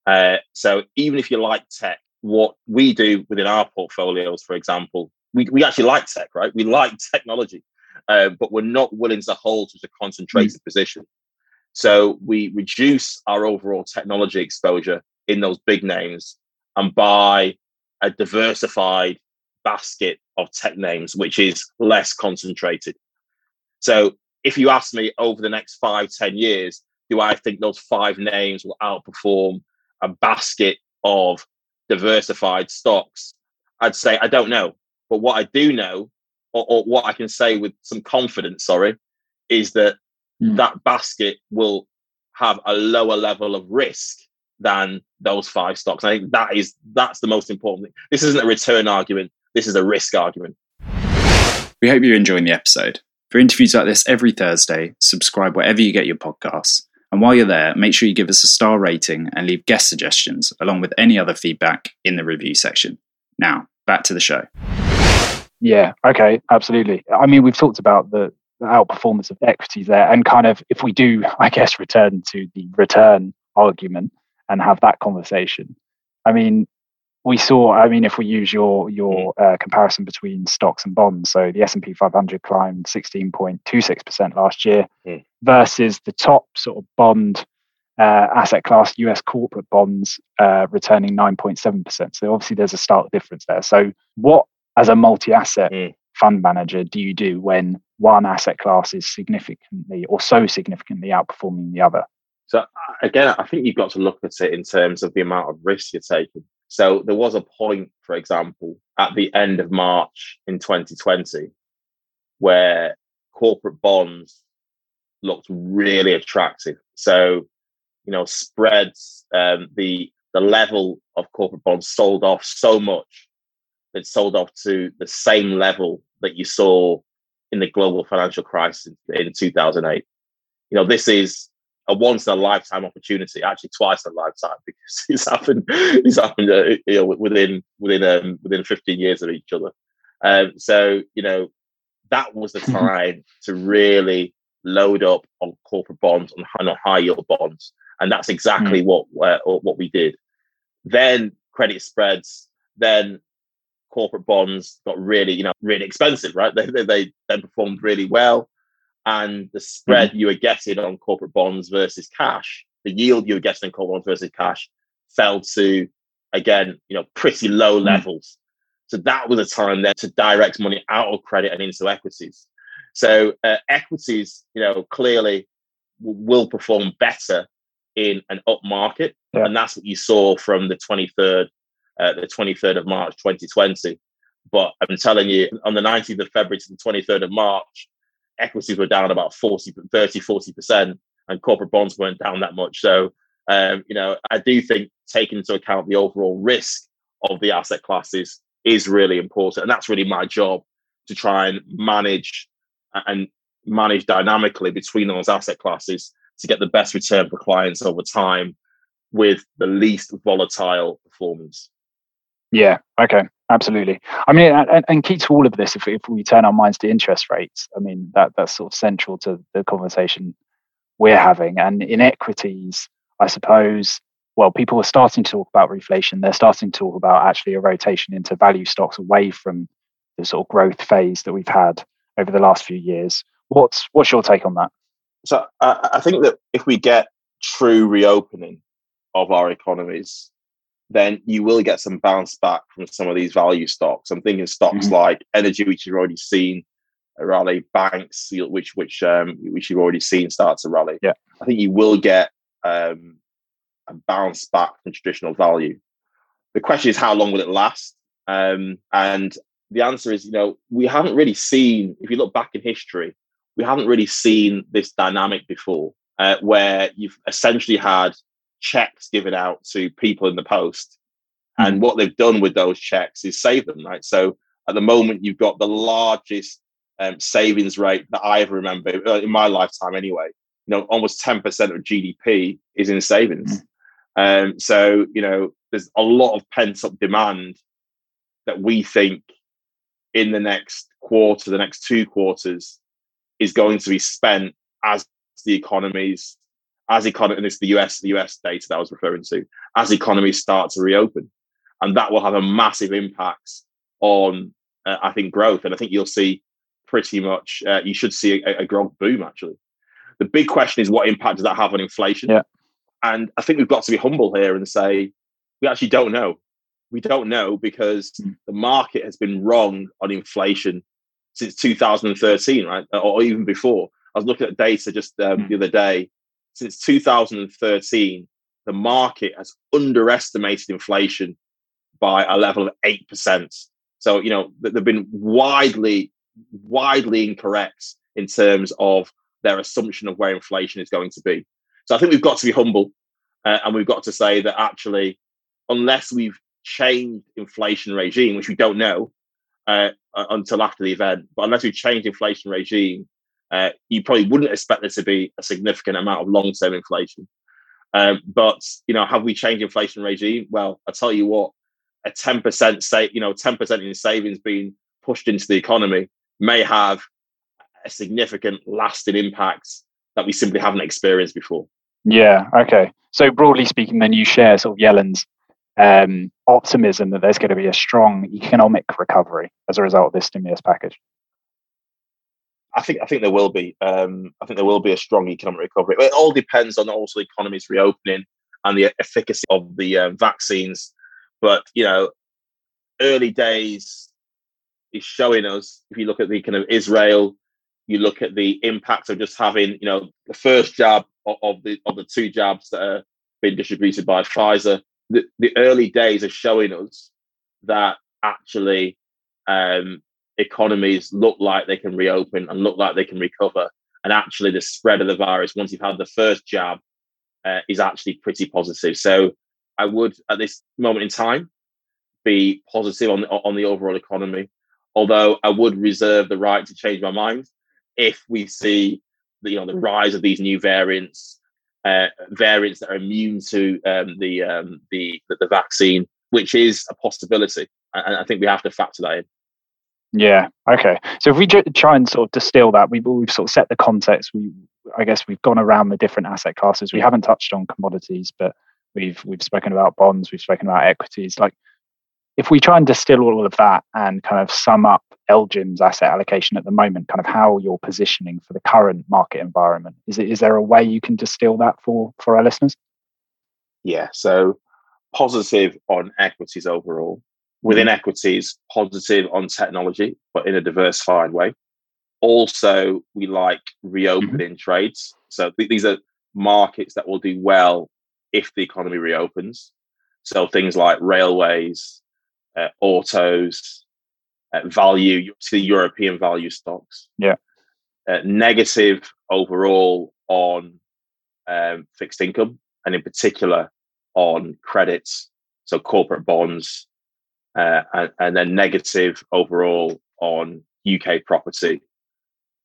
Uh, so even if you like tech, what we do within our portfolios, for example, we, we actually like tech, right? We like technology, uh, but we're not willing to hold such a concentrated mm. position. So we reduce our overall technology exposure in those big names and buy a diversified basket of tech names, which is less concentrated. So if you ask me over the next five, ten years, do I think those five names will outperform a basket of diversified stocks? I'd say I don't know. But what I do know, or, or what I can say with some confidence, sorry, is that mm. that basket will have a lower level of risk than those five stocks. I think that is that's the most important thing. This isn't a return argument. This is a risk argument. We hope you're enjoying the episode. For interviews like this every Thursday, subscribe wherever you get your podcasts. And while you're there, make sure you give us a star rating and leave guest suggestions along with any other feedback in the review section. Now, back to the show. Yeah, okay, absolutely. I mean, we've talked about the, the outperformance of equities there, and kind of if we do, I guess, return to the return argument and have that conversation. I mean, we saw. I mean, if we use your your uh, comparison between stocks and bonds, so the S and P 500 climbed 16.26 percent last year Mm. versus the top sort of bond uh, asset class, US corporate bonds, uh, returning 9.7 percent. So obviously, there's a stark difference there. So, what as a multi-asset Mm. fund manager do you do when one asset class is significantly or so significantly outperforming the other? So uh, again, I think you've got to look at it in terms of the amount of risk you're taking. So there was a point, for example, at the end of March in 2020, where corporate bonds looked really attractive. So, you know, spreads, um, the the level of corporate bonds sold off so much that sold off to the same level that you saw in the global financial crisis in 2008. You know, this is a once in a lifetime opportunity, actually twice in a lifetime, because it's happened. It's happened, uh, you know, within within um, within 15 years of each other. Um, so you know, that was the time to really load up on corporate bonds and on high yield bonds, and that's exactly what uh, what we did. Then credit spreads, then corporate bonds got really, you know, really expensive, right? They they, they then performed really well and the spread you were getting on corporate bonds versus cash, the yield you were getting on corporate bonds versus cash fell to again, you know, pretty low levels. So that was a time then to direct money out of credit and into equities. So uh, equities, you know, clearly w- will perform better in an up market, Yeah. and that's what you saw from the 23rd, uh, the 23rd of March 2020. But I'm telling you, on the 19th of February to the 23rd of March, equities were down about 40, 30, 40%, and corporate bonds weren't down that much. So, um, you know, I do think taking into account the overall risk of the asset classes is really important. And that's really my job to try and manage and manage dynamically between those asset classes to get the best return for clients over time with the least volatile performance. Yeah. Okay. Absolutely. I mean, and, and key to all of this, if, if we turn our minds to interest rates, I mean that that's sort of central to the conversation we're having. And in equities, I suppose, well, people are starting to talk about reflation. They're starting to talk about actually a rotation into value stocks away from the sort of growth phase that we've had over the last few years. What's what's your take on that? So I, I think that if we get true reopening of our economies, then you will get some bounce back from some of these value stocks. I'm thinking stocks Mhm. like energy, which you've already seen a rally, banks, which which um, which you've already seen start to rally. Yeah. I think you will get um, a bounce back from traditional value. The question is, how long will it last? Um, and the answer is, you know, we haven't really seen. If you look back in history, we haven't really seen this dynamic before, uh, where you've essentially had checks given out to people in the post, and what they've done with those checks is save them. Right. So at the moment, you've got the largest um, savings rate that I ever remember uh, in my lifetime, anyway. You know, almost ten percent of GDP is in savings. Um, so you know, there's a lot of pent up demand that we think in the next quarter, the next two quarters, is going to be spent as the economies, as economy, and it's the US, the US data that I was referring to, as economies start to reopen, and that will have a massive impact on, uh, I think, growth, and I think you'll see pretty much, uh, you should see a, a growth boom actually. The big question is what impact does that have on inflation? Yeah. And I think we've got to be humble here and say we actually don't know. We don't know because Mm. the market has been wrong on inflation since 2013, right, or even before. I was looking at data just um, Mm. the other day. Since 2013, the market has underestimated inflation by a level of eight percent. So you know they've been widely, widely incorrect in terms of their assumption of where inflation is going to be. So I think we've got to be humble, uh, and we've got to say that actually, unless we've changed inflation regime, which we don't know, uh, until after the event. But unless we've changed inflation regime, uh, you probably wouldn't expect there to be a significant amount of long-term inflation. Um, but you know, have we changed inflation regime? Well, I tell you what, a ten percent say, you know, ten percent in savings being pushed into the economy may have a significant lasting impact that we simply haven't experienced before. Yeah. Okay. So broadly speaking, then you share sort of Yellen's um, optimism that there's going to be a strong economic recovery as a result of this stimulus package. I think I think there will be. Um, I think there will be a strong economic recovery. But It all depends on also the economy's reopening and the efficacy of the uh, vaccines. But you know, early days is showing us. If you look at the kind of Israel, you look at the impact of just having you know the first jab of, of the of the two jabs that are being distributed by Pfizer. The, the early days are showing us that actually um, economies look like they can reopen and look like they can recover. And actually, the spread of the virus, once you've had the first jab, uh, is actually pretty positive. So I would, at this moment in time, be positive on the, on the overall economy. Although I would reserve the right to change my mind if we see the, you know the rise of these new variants, uh, variants that are immune to um, the, um, the the vaccine, which is a possibility, and I think we have to factor that in. Yeah. Okay. So if we try and sort of distill that, we've we've sort of set the context. We, I guess, we've gone around the different asset classes. We haven't touched on commodities, but we've we've spoken about bonds. We've spoken about equities. Like, if we try and distill all of that and kind of sum up LGIM's asset allocation at the moment, kind of how you're positioning for the current market environment, is it is there a way you can distill that for for our listeners? Yeah. So positive on equities overall within equities, positive on technology, but in a diversified way. Also, we like reopening mm-hmm. trades. So th- these are markets that will do well if the economy reopens. So things like railways, uh, autos, uh, value, the European value stocks. Yeah. Uh, negative overall on um, fixed income and in particular on credits. So corporate bonds, uh, and, then negative overall on UK property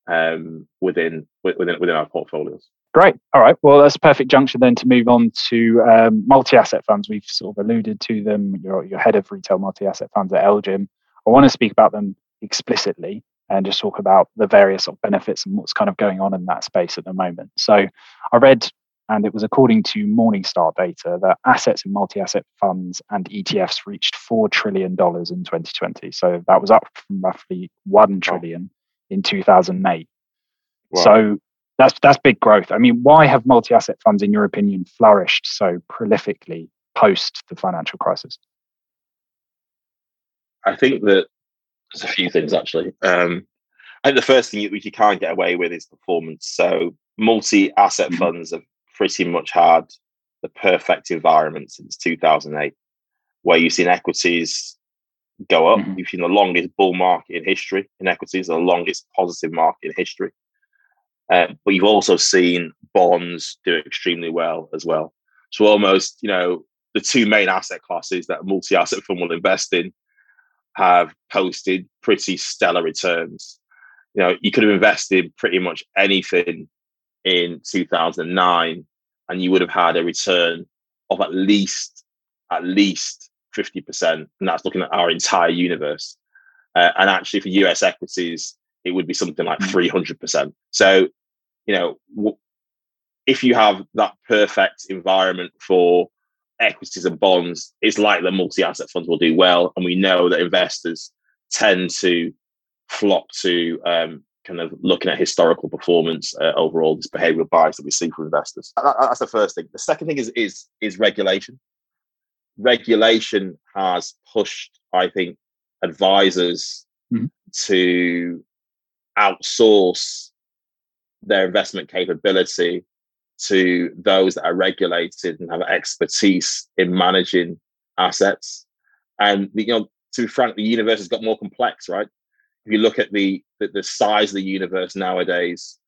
um, within within within our portfolios. Great. All right. Well, that's a perfect junction then to move on to um, multi-asset funds. We've sort of alluded to them. You're, you're head of retail multi-asset funds at LGIM. I want to speak about them explicitly and just talk about the various sort of benefits and what's kind of going on in that space at the moment. So I read and it was according to Morningstar data that assets in multi-asset funds and ETFs reached four trillion dollars in 2020. So that was up from roughly 1 trillion in 2008. Wow. So that's that's big growth. I mean, why have multi-asset funds, in your opinion, flourished so prolifically post the financial crisis? I think that there's a few things actually. Um, I think the first thing which you can't get away with is performance. So multi-asset mm-hmm. funds have pretty much had the perfect environment since 2008, where you've seen equities go up. Mm-hmm. You've seen the longest bull market in history in equities, the longest positive market in history. Uh, but you've also seen bonds do extremely well as well. So almost, you know, the two main asset classes that multi-asset fund will invest in have posted pretty stellar returns. You know, you could have invested pretty much anything in 2009 and you would have had a return of at least at least 50% and that's looking at our entire universe uh, and actually for us equities it would be something like 300% mm. so you know w- if you have that perfect environment for equities and bonds it's like the multi-asset funds will do well and we know that investors tend to flock to um, kind of looking at historical performance uh, overall, this behavioural bias that we see from investors. That, that's the first thing. The second thing is is is regulation. Regulation has pushed, I think, advisors mm-hmm. to outsource their investment capability to those that are regulated and have expertise in managing assets. And you know, to be frank, the universe has got more complex, right? If you look at the, the, the size of the universe nowadays,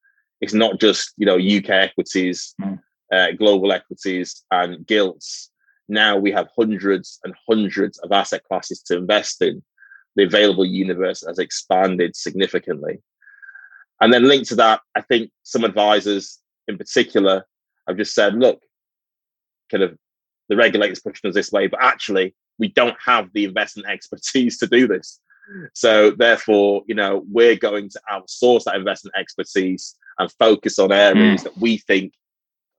it's not just you know UK equities, mm. uh, global equities, and gilts. Now we have hundreds and hundreds of asset classes to invest in. the available universe has expanded significantly. And then linked to that, I think some advisors in particular have just said, look, kind of the regulators pushing us this way, but actually we don't have the investment expertise to do this. So therefore, you know, we're going to outsource that investment expertise and focus on areas mm. that we think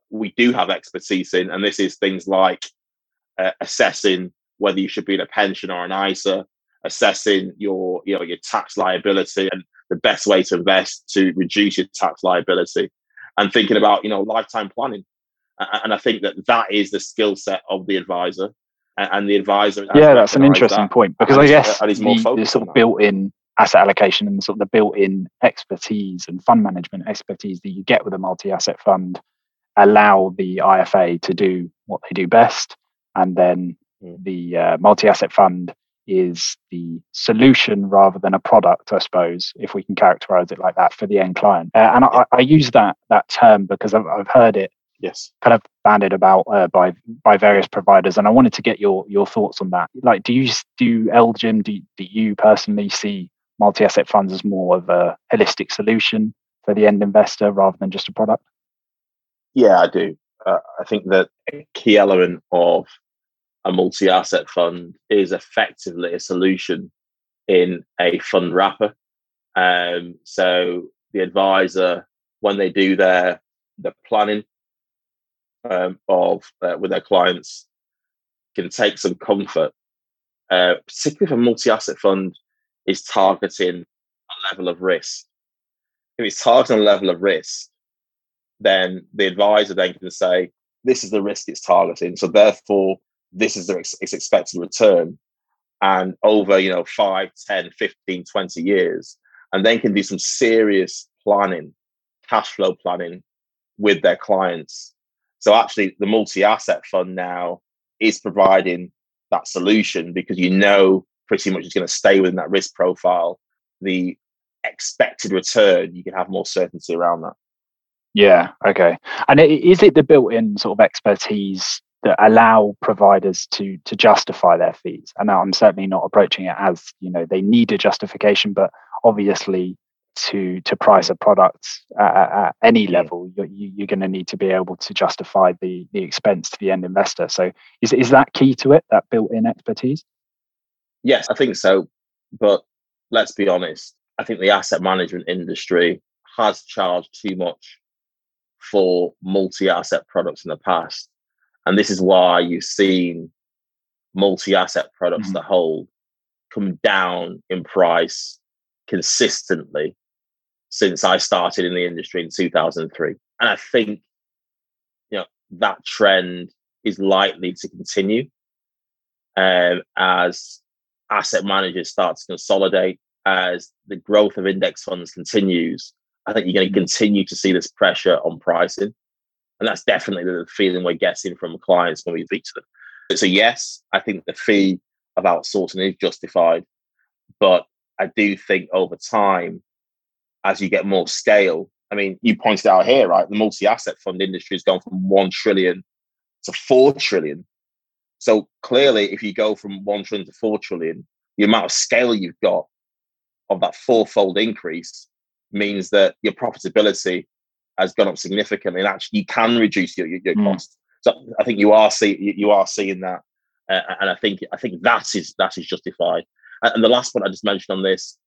we do have expertise in. And this is things like uh, assessing whether you should be in a pension or an ISA, assessing your, you know, your tax liability and the best way to invest to reduce your tax liability, and thinking about, you know, lifetime planning. And I think that that is the skill set of the advisor and the advisor. Yeah, that's an interesting that. point because I guess the, the sort of built-in asset allocation and sort of the built-in expertise and fund management expertise that you get with a multi-asset fund allow the IFA to do what they do best, and then mm. the uh, multi-asset fund is the solution rather than a product, I suppose, if we can characterize it like that for the end client. Uh, and I, I, use that that term because I've, I've heard it yes. kind of banded about uh, by by various providers and i wanted to get your your thoughts on that. Like do you do LGIM do, do you personally see multi-asset funds as more of a holistic solution for the end investor rather than just a product? Yeah i do. Uh, i think that a key element of a multi-asset fund is effectively a solution in a fund wrapper. Um, so the advisor when they do their the planning um, of uh, with their clients can take some comfort, uh, particularly if a multi-asset fund is targeting a level of risk. If it's targeting a level of risk, then the advisor then can say, this is the risk it's targeting. So therefore, this is the ex- its expected return. And over, you know, 5, 10, 15, 20 years, and then can do some serious planning, cash flow planning with their clients so actually, the multi-asset fund now is providing that solution because you know pretty much it's going to stay within that risk profile. The expected return, you can have more certainty around that. Yeah. Okay. And is it the built-in sort of expertise that allow providers to to justify their fees? And I'm certainly not approaching it as you know they need a justification, but obviously to to price a product at, at any level, you're, you're going to need to be able to justify the the expense to the end investor. So, is is that key to it? That built-in expertise? Yes, I think so. But let's be honest. I think the asset management industry has charged too much for multi-asset products in the past, and this is why you've seen multi-asset products mm-hmm. that hold come down in price consistently since I started in the industry in 2003. And I think, you know, that trend is likely to continue um, as asset managers start to consolidate, as the growth of index funds continues. I think you're going to mm-hmm. continue to see this pressure on pricing. And that's definitely the feeling we're getting from clients when we speak to them. So, yes, I think the fee of outsourcing is justified. But I do think over time, as you get more scale. I mean, you pointed out here, right? The multi-asset fund industry has gone from one trillion to four trillion. So clearly, if you go from one trillion to four trillion, the amount of scale you've got of that fourfold increase means that your profitability has gone up significantly, and actually you can reduce your, your, your mm. costs. So I think you are seeing you are seeing that, uh, and I think I think that is that is justified. And the last point I just mentioned on this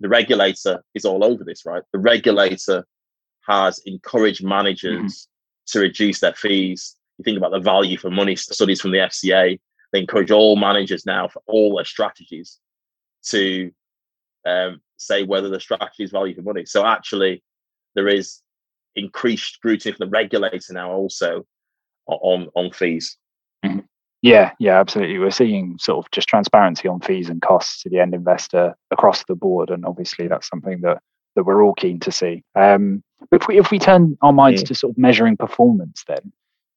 the regulator is all over this, right? The regulator has encouraged managers mm-hmm. to reduce their fees. You think about the value for money studies from the FCA. They encourage all managers now for all their strategies to um, say whether the strategy is value for money. So actually, there is increased scrutiny from the regulator now also on on fees. Mm-hmm. Yeah, yeah, absolutely. We're seeing sort of just transparency on fees and costs to the end investor across the board, and obviously that's something that that we're all keen to see. Um, but if we if we turn our minds yeah. to sort of measuring performance, then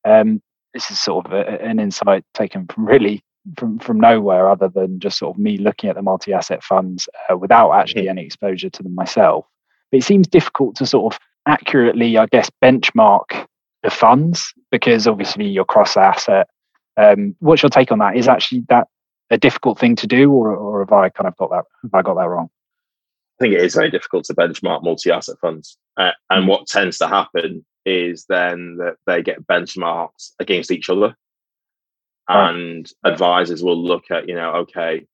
um, this is sort of a, an insight taken from really from from nowhere, other than just sort of me looking at the multi asset funds uh, without actually yeah. any exposure to them myself. But it seems difficult to sort of accurately, I guess, benchmark the funds because obviously you're cross asset um, what's your take on that? Is actually that a difficult thing to do, or, or have I kind of got that? Have I got that wrong? I think it is very difficult to benchmark multi-asset funds, uh, and what tends to happen is then that they get benchmarked against each other, and advisors will look at you know okay,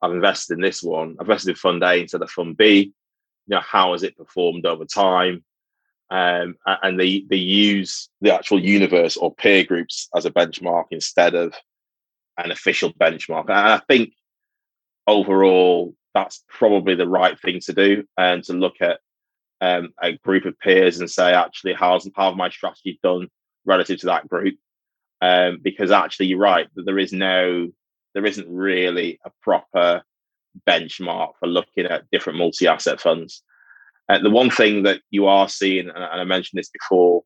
I've invested in this one, I've invested in fund A instead of fund B. You know how has it performed over time? Um, and they they use the actual universe or peer groups as a benchmark instead of an official benchmark. And I think overall that's probably the right thing to do and to look at um, a group of peers and say, actually, how's how have my strategy done relative to that group? Um, because actually, you're right that there is no, there isn't really a proper benchmark for looking at different multi-asset funds. Uh, the one thing that you are seeing, and I mentioned this before,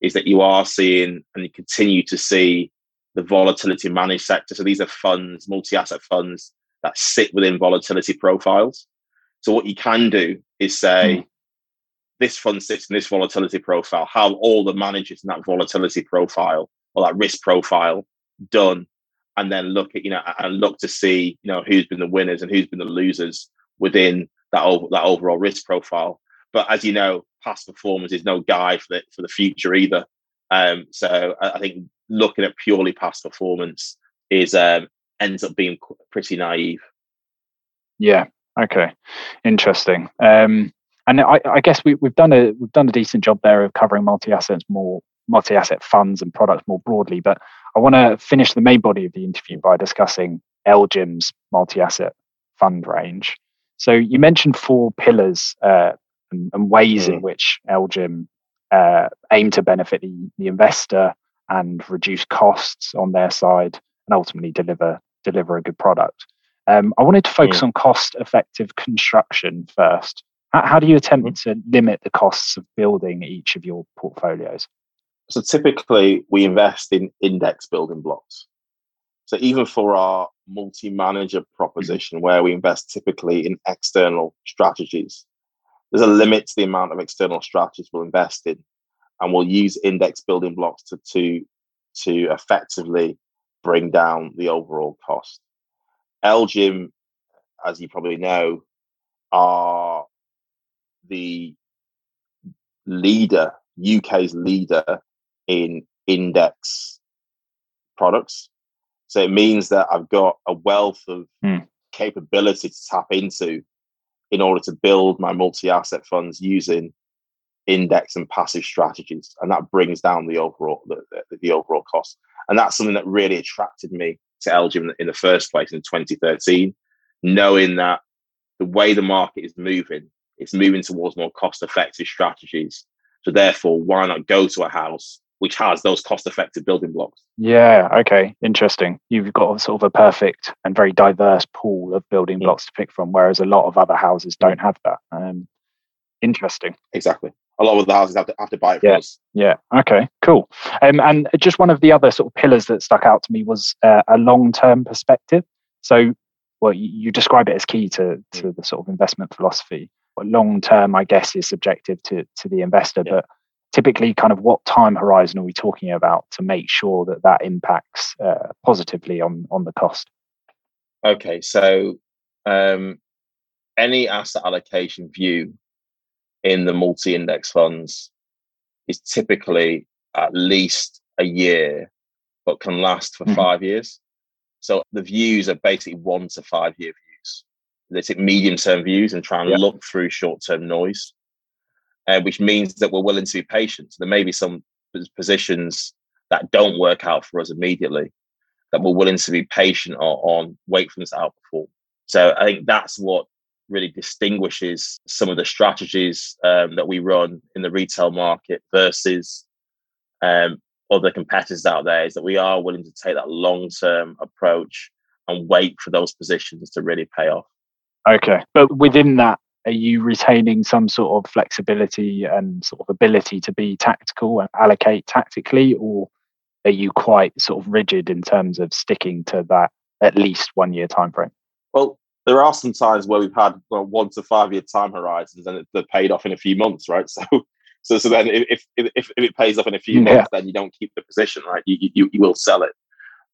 is that you are seeing and you continue to see the volatility managed sector. So these are funds, multi-asset funds that sit within volatility profiles. So what you can do is say, mm. this fund sits in this volatility profile, how all the managers in that volatility profile or that risk profile done, and then look at, you know, and look to see, you know, who's been the winners and who's been the losers within that, that overall risk profile. But as you know, past performance is no guide for the, for the future either. Um, so I, I think looking at purely past performance is um, ends up being pretty naive. Yeah. Okay. Interesting. Um, and I, I, guess we, have done a we've done a decent job there of covering multi assets more multi asset funds and products more broadly. But I want to finish the main body of the interview by discussing LGIM's multi asset fund range. So you mentioned four pillars uh, and, and, ways mm. in which LGIM uh, aim to benefit the, the investor and reduce costs on their side and ultimately deliver deliver a good product. Um, I wanted to focus yeah. on cost effective construction first. How, how do you attempt mm-hmm. to limit the costs of building each of your portfolios? So typically, we invest in index building blocks. So even for our multi-manager proposition, where we invest typically in external strategies, there's a limit to the amount of external strategies we'll invest in, and we'll use index building blocks to to to effectively bring down the overall cost. LGIM, as you probably know, are the leader, UK's leader in index products. So it means that I've got a wealth of mm. capability to tap into in order to build my multi-asset funds using index and passive strategies, and that brings down the overall the, the, the overall cost. And that's something that really attracted me to LGIM in the first place in 2013, knowing that the way the market is moving, it's moving towards more cost-effective strategies. So therefore, why not go to a house which has those cost-effective building blocks? Yeah. Okay. Interesting. You've got sort of a perfect and very diverse pool of building blocks to pick from, whereas a lot of other houses don't have that. Um, interesting. Exactly a lot of the houses have to, have to buy it yeah. us. Yeah. Okay. Cool. Um, and just one of the other sort of pillars that stuck out to me was uh, a long-term perspective. So, well, you, you, describe it as key to to mm. the sort of investment philosophy. Long-term, I guess, is subjective to to the investor. Yeah. But typically, kind of what time horizon are we talking about to make sure that that impacts uh, positively on on the cost? Okay. So. Um, any asset allocation view in the multi index funds is typically at least a year, but can last for mm-hmm. five years. So the views are basically one to five year views. They take medium term views and try and yeah. look through short term noise, uh, which means that we're willing to be patient. There may be some positions that don't work out for us immediately that we're willing to be patient on, on wait for them to outperform. So I think that's what really distinguishes some of the strategies um, that we run in the retail market versus um, other competitors out there is that we are willing to take that long term approach and wait for those positions to really pay off. Okay. But within that, are you retaining some sort of flexibility and sort of ability to be tactical and allocate tactically, or are you quite sort of rigid in terms of sticking to that at least one year time frame? Well, there are some times where we've had well, one to five year time horizons and they're paid off in a few months, right? So, so, so then if if, if it pays off in a few yeah. months, then you don't keep the position, right? You, you you will sell it.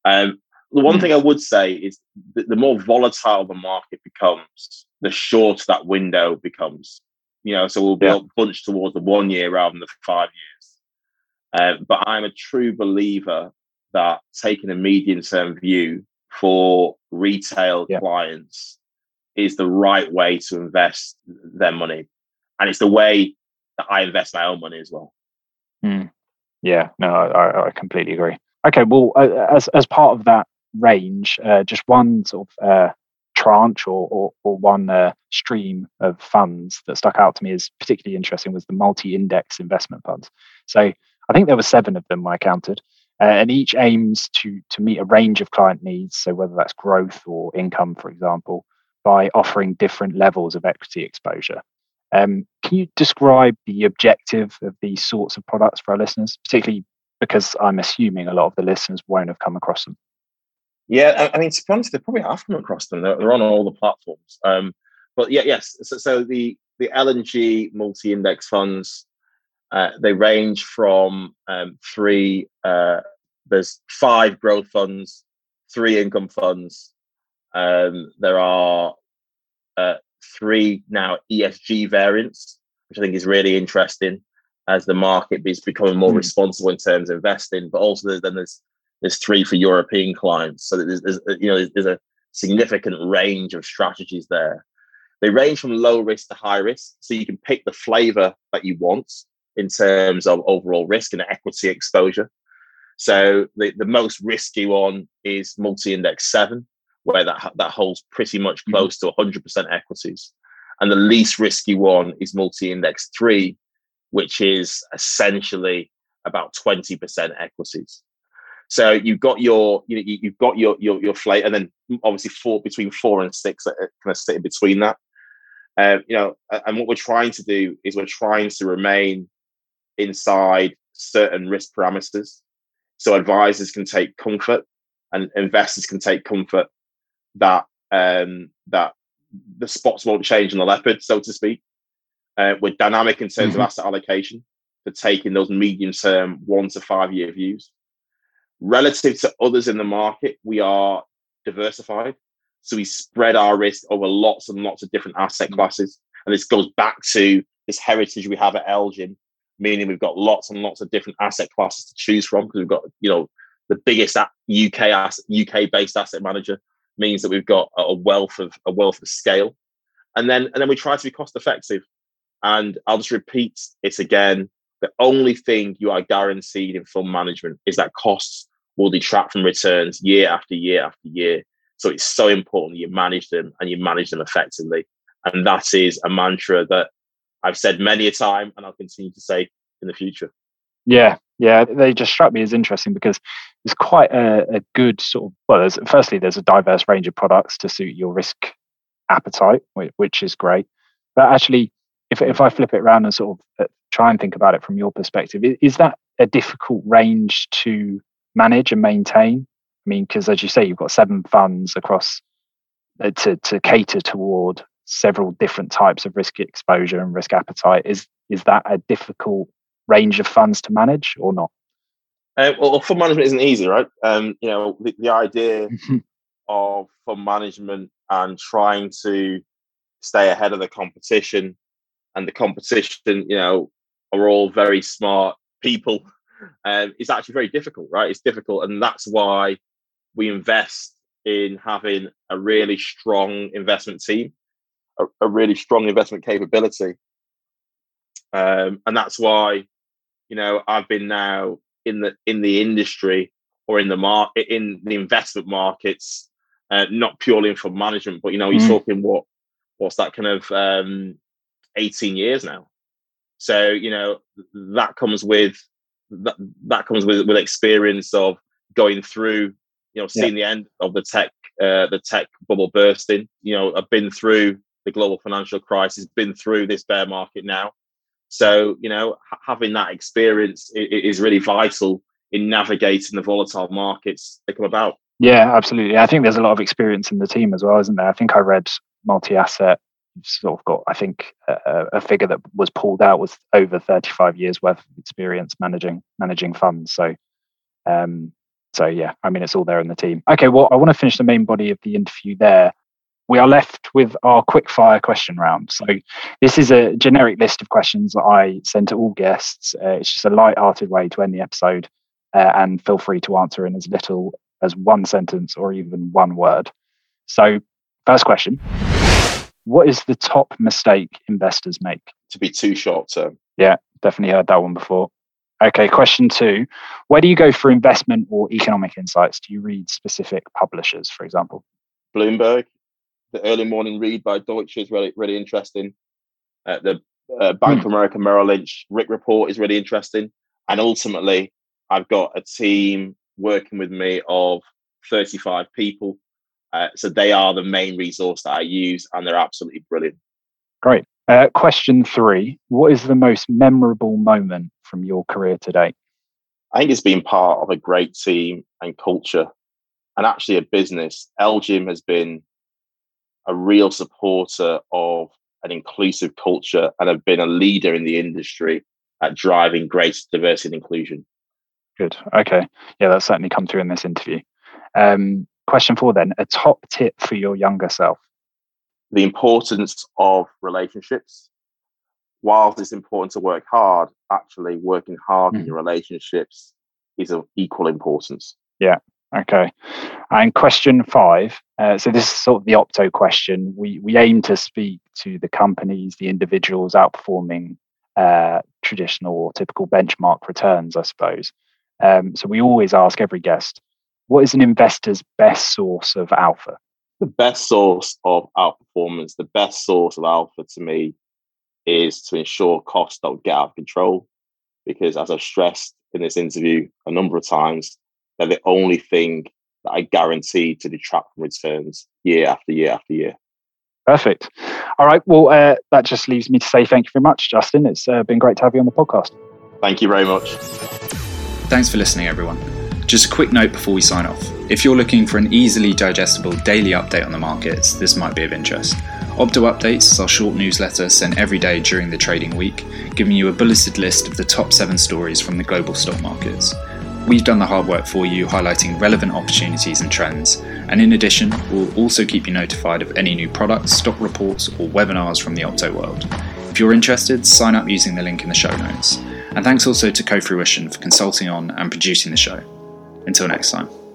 Um, The one Mm. thing I would say is that the more volatile the market becomes, the shorter that window becomes. You know, so we'll be Yeah. bunched towards the one year rather than the five years. Uh, but I'm a true believer that taking a medium term view for retail Yeah. clients is the right way to invest their money. And it's the way that I invest my own money as well. Yeah, no, I, I completely agree. Okay, well, as as part of that range, uh, just one sort of uh, tranche or or, or one uh, stream of funds that stuck out to me as particularly interesting was the multi-index investment funds. So I think there were seven of them I counted, uh, and each aims to to meet a range of client needs. So whether that's growth or income, for example, by offering different levels of equity exposure. Um, can you describe the objective of these sorts of products for our listeners, particularly because I'm assuming a lot of the listeners won't have come across them? Yeah, I, mean, to be honest, they probably have come across them. They're, they're on all the platforms. Um, but yeah, yes. So, so the the L&G multi-index funds, uh, they range from um, three. Uh, there's five growth funds, three income funds. Um, there are uh, three now ESG variants, which I think is really interesting as the market is becoming more Mm. responsible in terms of investing. But also, there's, then there's there's three for European clients. So there's, there's you know there's a significant range of strategies there. They range from low risk to high risk, so you can pick the flavor that you want in terms of overall risk and equity exposure. So the, the most risky one is multi-index seven, where that that holds pretty much Mhm. close to 100% equities, and the least risky one is multi-index three, which is essentially about 20% equities. So you've got your, you know, you- you've got your your your flight, and then obviously four between four and six that kind of sit in between that. Um, you know, and what we're trying to do is we're trying to remain inside certain risk parameters, so advisors can take comfort and investors can take comfort that um, that the spots won't change on the leopard, so to speak. Uh, we're dynamic in terms Mhm. of asset allocation for taking those medium term one to five year views. Relative to others in the market, we are diversified. So we spread our risk over lots and lots of different asset mm. classes. And this goes back to this heritage we have at LGIM, meaning we've got lots and lots of different asset classes to choose from because we've got, you know, the biggest UK asset, UK based asset manager means that we've got a a wealth of a wealth of scale. And then and then we try to be cost effective. And I'll just repeat it again. The only thing you are guaranteed in fund management is that costs will detract from returns year after year after year. So it's so important you manage them and you manage them effectively. And that is a mantra that I've said many a time and I'll continue to say in the future. Yeah, yeah, they just struck me as interesting because there's quite a, a good sort of well. There's, firstly, there's a diverse range of products to suit your risk appetite, which, which is great. But actually, if if I flip it around and sort of uh, try and think about it from your perspective, is that a difficult range to manage and maintain? I mean, because as you say, you've got seven funds across uh, to to cater toward several different types of risk exposure and risk appetite. Is is that a difficult range of funds to manage or not? Uh, well, fund management isn't easy, right? Um, you know, the, the idea of fund management and trying to stay ahead of the competition and the competition, you know, are all very smart people. Um, it's actually very difficult, right? It's difficult, and that's why we invest in having a really strong investment team, a, a really strong investment capability, um, and that's why, you know, I've been now in the in the industry or in the market in the investment markets, uh, not purely in fund management, but you know, you're Mm. talking what what's that kind of um, 18 years now. So you know that comes with that, that comes with with experience of going through, you know, seeing the end of the tech uh, the tech bubble bursting. You know, I've been through the global financial crisis, been through this bear market now. So you know, ha- having that experience i- i- is really vital in navigating the volatile markets that come about. Yeah, absolutely. I think there's a lot of experience in the team as well, isn't there? I think I read multi-asset sort of got. I think a, a figure that was pulled out was over 35 years worth of experience managing managing funds. So, um, So yeah, I mean, it's all there in the team. Okay, well, I want to finish the main body of the interview there. We are left with our quick fire question round. So this is a generic list of questions that I send to all guests. Uh, it's just a light-hearted way to end the episode, uh, and feel free to answer in as little as one sentence or even one word. So, first question: What is the top mistake investors make? To be too short term. Yeah, definitely heard that one before. Okay, question two. Where do you go for investment or economic insights? Do you read specific publishers, for example? Bloomberg, the early morning read by Deutsche is really, really interesting. Uh, the uh, Bank of America Merrill Lynch RIC report is really interesting. And ultimately, I've got a team working with me of 35 people. Uh, so they are the main resource that I use, and they're absolutely brilliant. Great. Uh, question three What is the most memorable moment from your career to date? I think it's been part of a great team and culture, and actually a business. LGIM has been a real supporter of an inclusive culture and have been a leader in the industry at driving greater diversity and inclusion. Good. Okay. Yeah, that's certainly come through in this interview. Um, question four then a top tip for your younger self the importance of relationships. Whilst it's important to work hard, actually working hard mm. in hmm. your relationships is of equal importance. Yeah. Okay. And question five. Uh, so this is sort of the opto question. We we aim to speak to the companies, the individuals outperforming uh, traditional or typical benchmark returns, I suppose. Um, so we always ask every guest, what is an investor's best source of alpha? the best source of outperformance, the best source of alpha to me is to ensure costs don't get out of control. Because as I've stressed in this interview a number of times, they're the only thing that I guarantee to detract from returns year after year after year. Perfect. All right. Well, uh, that just leaves me to say thank you very much, Justin. It's uh, been great to have you on the podcast. Thank you very much. Thanks for listening, everyone. Just a quick note before we sign off. If you're looking for an easily digestible daily update on the markets, this might be of interest. Opto Updates is our short newsletter sent every day during the trading week, giving you a bulleted list of the top seven stories from the global stock markets. We've done the hard work for you, highlighting relevant opportunities and trends. And in addition, we'll also keep you notified of any new products, stock reports, or webinars from the Opto world. If you're interested, sign up using the link in the show notes. And thanks also to Cofruition for consulting on and producing the show. Until next time.